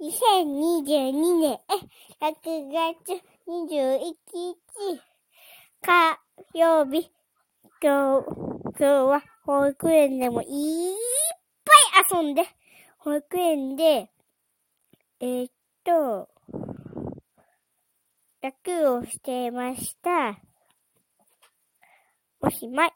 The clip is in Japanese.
2022年6月21日火曜日。今日、今日は保育園でもいっぱい遊んで、保育園で、えー、っと、楽をしていました。おしまい。